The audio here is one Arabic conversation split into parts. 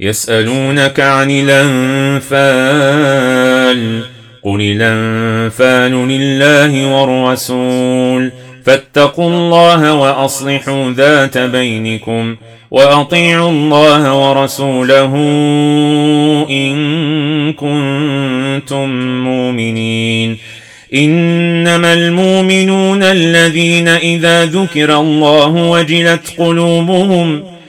يسألونك عن الأنفال قل الأنفال لله والرسول فاتقوا الله وأصلحوا ذات بينكم وأطيعوا الله ورسوله إن كنتم مؤمنين إنما المؤمنون الذين إذا ذكر الله وجلت قلوبهم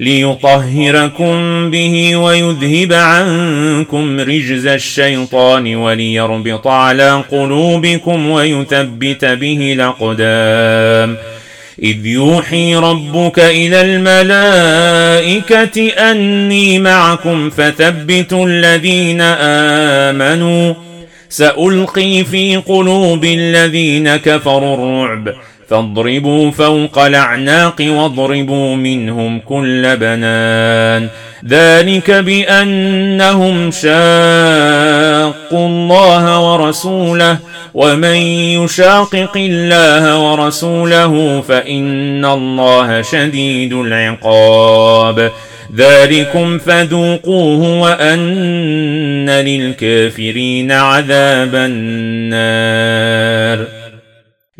ليطهركم به ويذهب عنكم رجز الشيطان وليربط على قلوبكم ويثبت به الأقدام. إذ يوحي ربك إلى الملائكة أني معكم فثبتوا الذين آمنوا. سألقي في قلوب الذين كفروا الرعب. فاضربوا فوق الأعناق واضربوا منهم كل بنان. ذلك بأنهم شاقوا الله ورسوله ومن يشاقق الله ورسوله فإن الله شديد العقاب. ذلكم فذوقوه وأن للكافرين عذاب النار.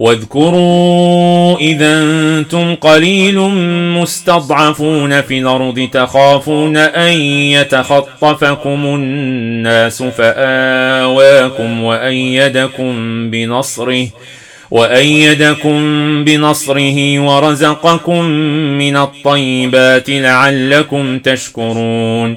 واذكروا إذا أنتم قليل مستضعفون في الأرض تخافون أن يتخطفكم الناس فآواكم وأيدكم بنصره وأيدكم بنصره ورزقكم من الطيبات لعلكم تشكرون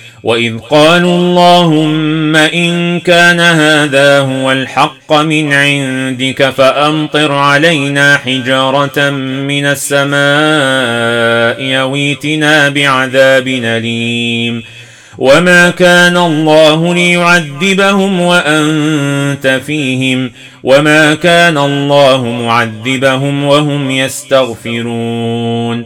واذ قالوا اللهم ان كان هذا هو الحق من عندك فامطر علينا حجاره من السماء اويتنا بعذاب اليم وما كان الله ليعذبهم وانت فيهم وما كان الله معذبهم وهم يستغفرون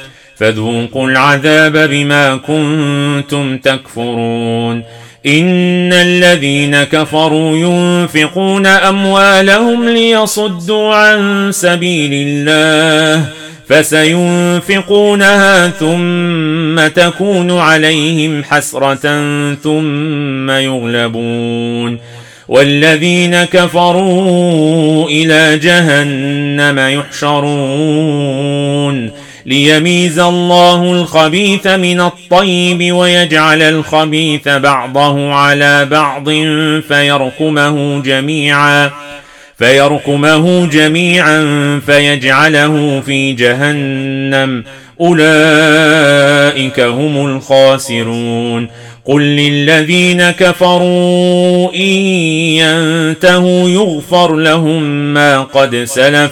فذوقوا العذاب بما كنتم تكفرون. إن الذين كفروا ينفقون أموالهم ليصدوا عن سبيل الله فسينفقونها ثم تكون عليهم حسرة ثم يغلبون. والذين كفروا إلى جهنم يحشرون. ليميز الله الخبيث من الطيب ويجعل الخبيث بعضه على بعض فيركمه جميعا فيركمه جميعا فيجعله في جهنم. أولئك هم الخاسرون. قل للذين كفروا إن ينتهوا يغفر لهم ما قد سلف.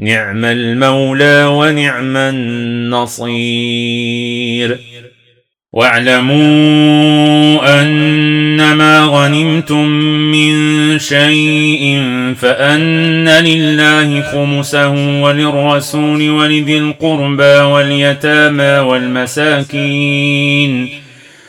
نعم المولى ونعم النصير. واعلموا أنما غنمتم من شيء فأن لله خمسه وللرسول ولذي القربى واليتامى والمساكين.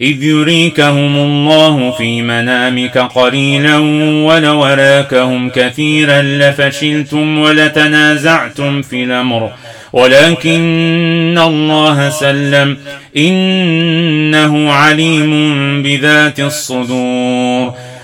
إذ يريكهم الله في منامك قليلا ولو راكهم كثيرا لفشلتم ولتنازعتم في الأمر. ولكن الله سلم إنه عليم بذات الصدور.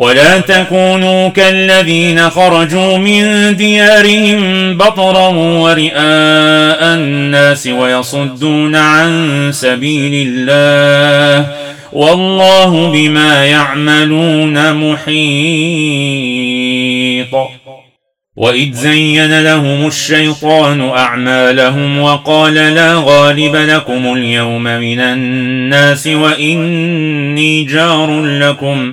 ولا تكونوا كالذين خرجوا من ديارهم بطرا ورئاء الناس ويصدون عن سبيل الله والله بما يعملون محيط. وإذ زين لهم الشيطان أعمالهم وقال لا غالب لكم اليوم من الناس وإني جار لكم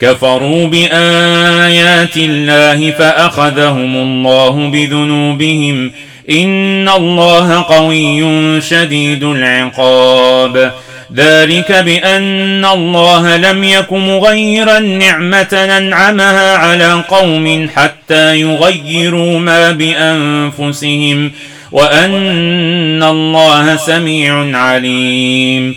كفروا بآيات الله فأخذهم الله بذنوبهم إن الله قوي شديد العقاب. ذلك بأن الله لم يك مغيرا نعمة ننعمها على قوم حتى يغيروا ما بأنفسهم وأن الله سميع عليم.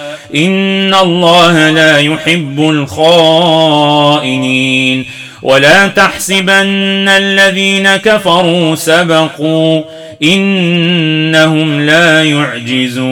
ان الله لا يحب الخائنين ولا تحسبن الذين كفروا سبقوا انهم لا يعجزون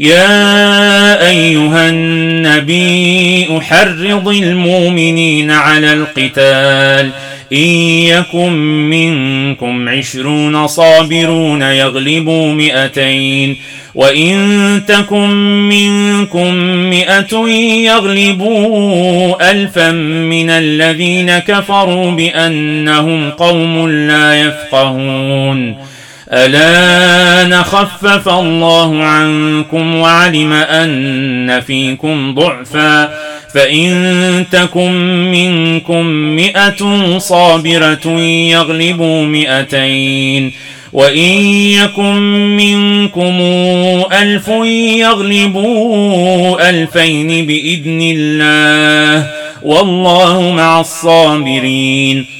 يا أيها النبي أحرض المؤمنين على القتال. إن يكن منكم عشرون صابرون يغلبوا مئتين. وإن تكن منكم مئة يغلبوا الفا من الذين كفروا بأنهم قوم لا يفقهون. الان خفف الله عنكم وعلم أن فيكم ضعفا فإن تكن منكم مئة صابرة يغلبوا مئتين وإن يكن منكم ألف يغلبوا ألفين بإذن الله والله مع الصابرين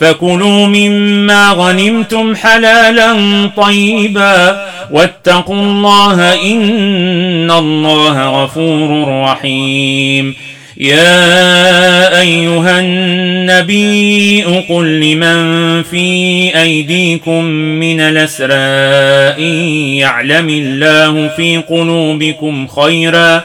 فكلوا مما غنمتم حلالا طيبا واتقوا الله إن الله غفور رحيم. يا أيها النبي قل لمن في أيديكم من الأسرى إن يعلم الله في قلوبكم خيرا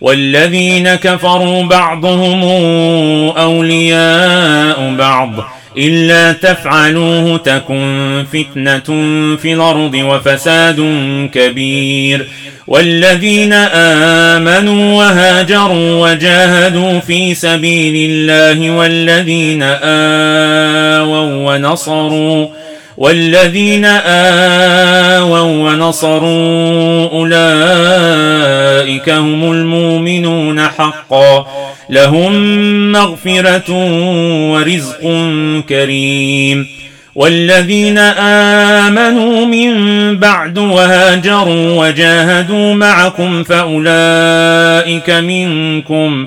والذين كفروا بعضهم أولياء بعض إلا تفعلوه تكن فتنة في الأرض وفساد كبير والذين آمنوا وهاجروا وجاهدوا في سبيل الله والذين آووا ونصروا والذين آووا ونصروا أولئك هم المؤمنون حقا لهم مغفرة ورزق كريم والذين آمنوا من بعد وهاجروا وجاهدوا معكم فأولئك منكم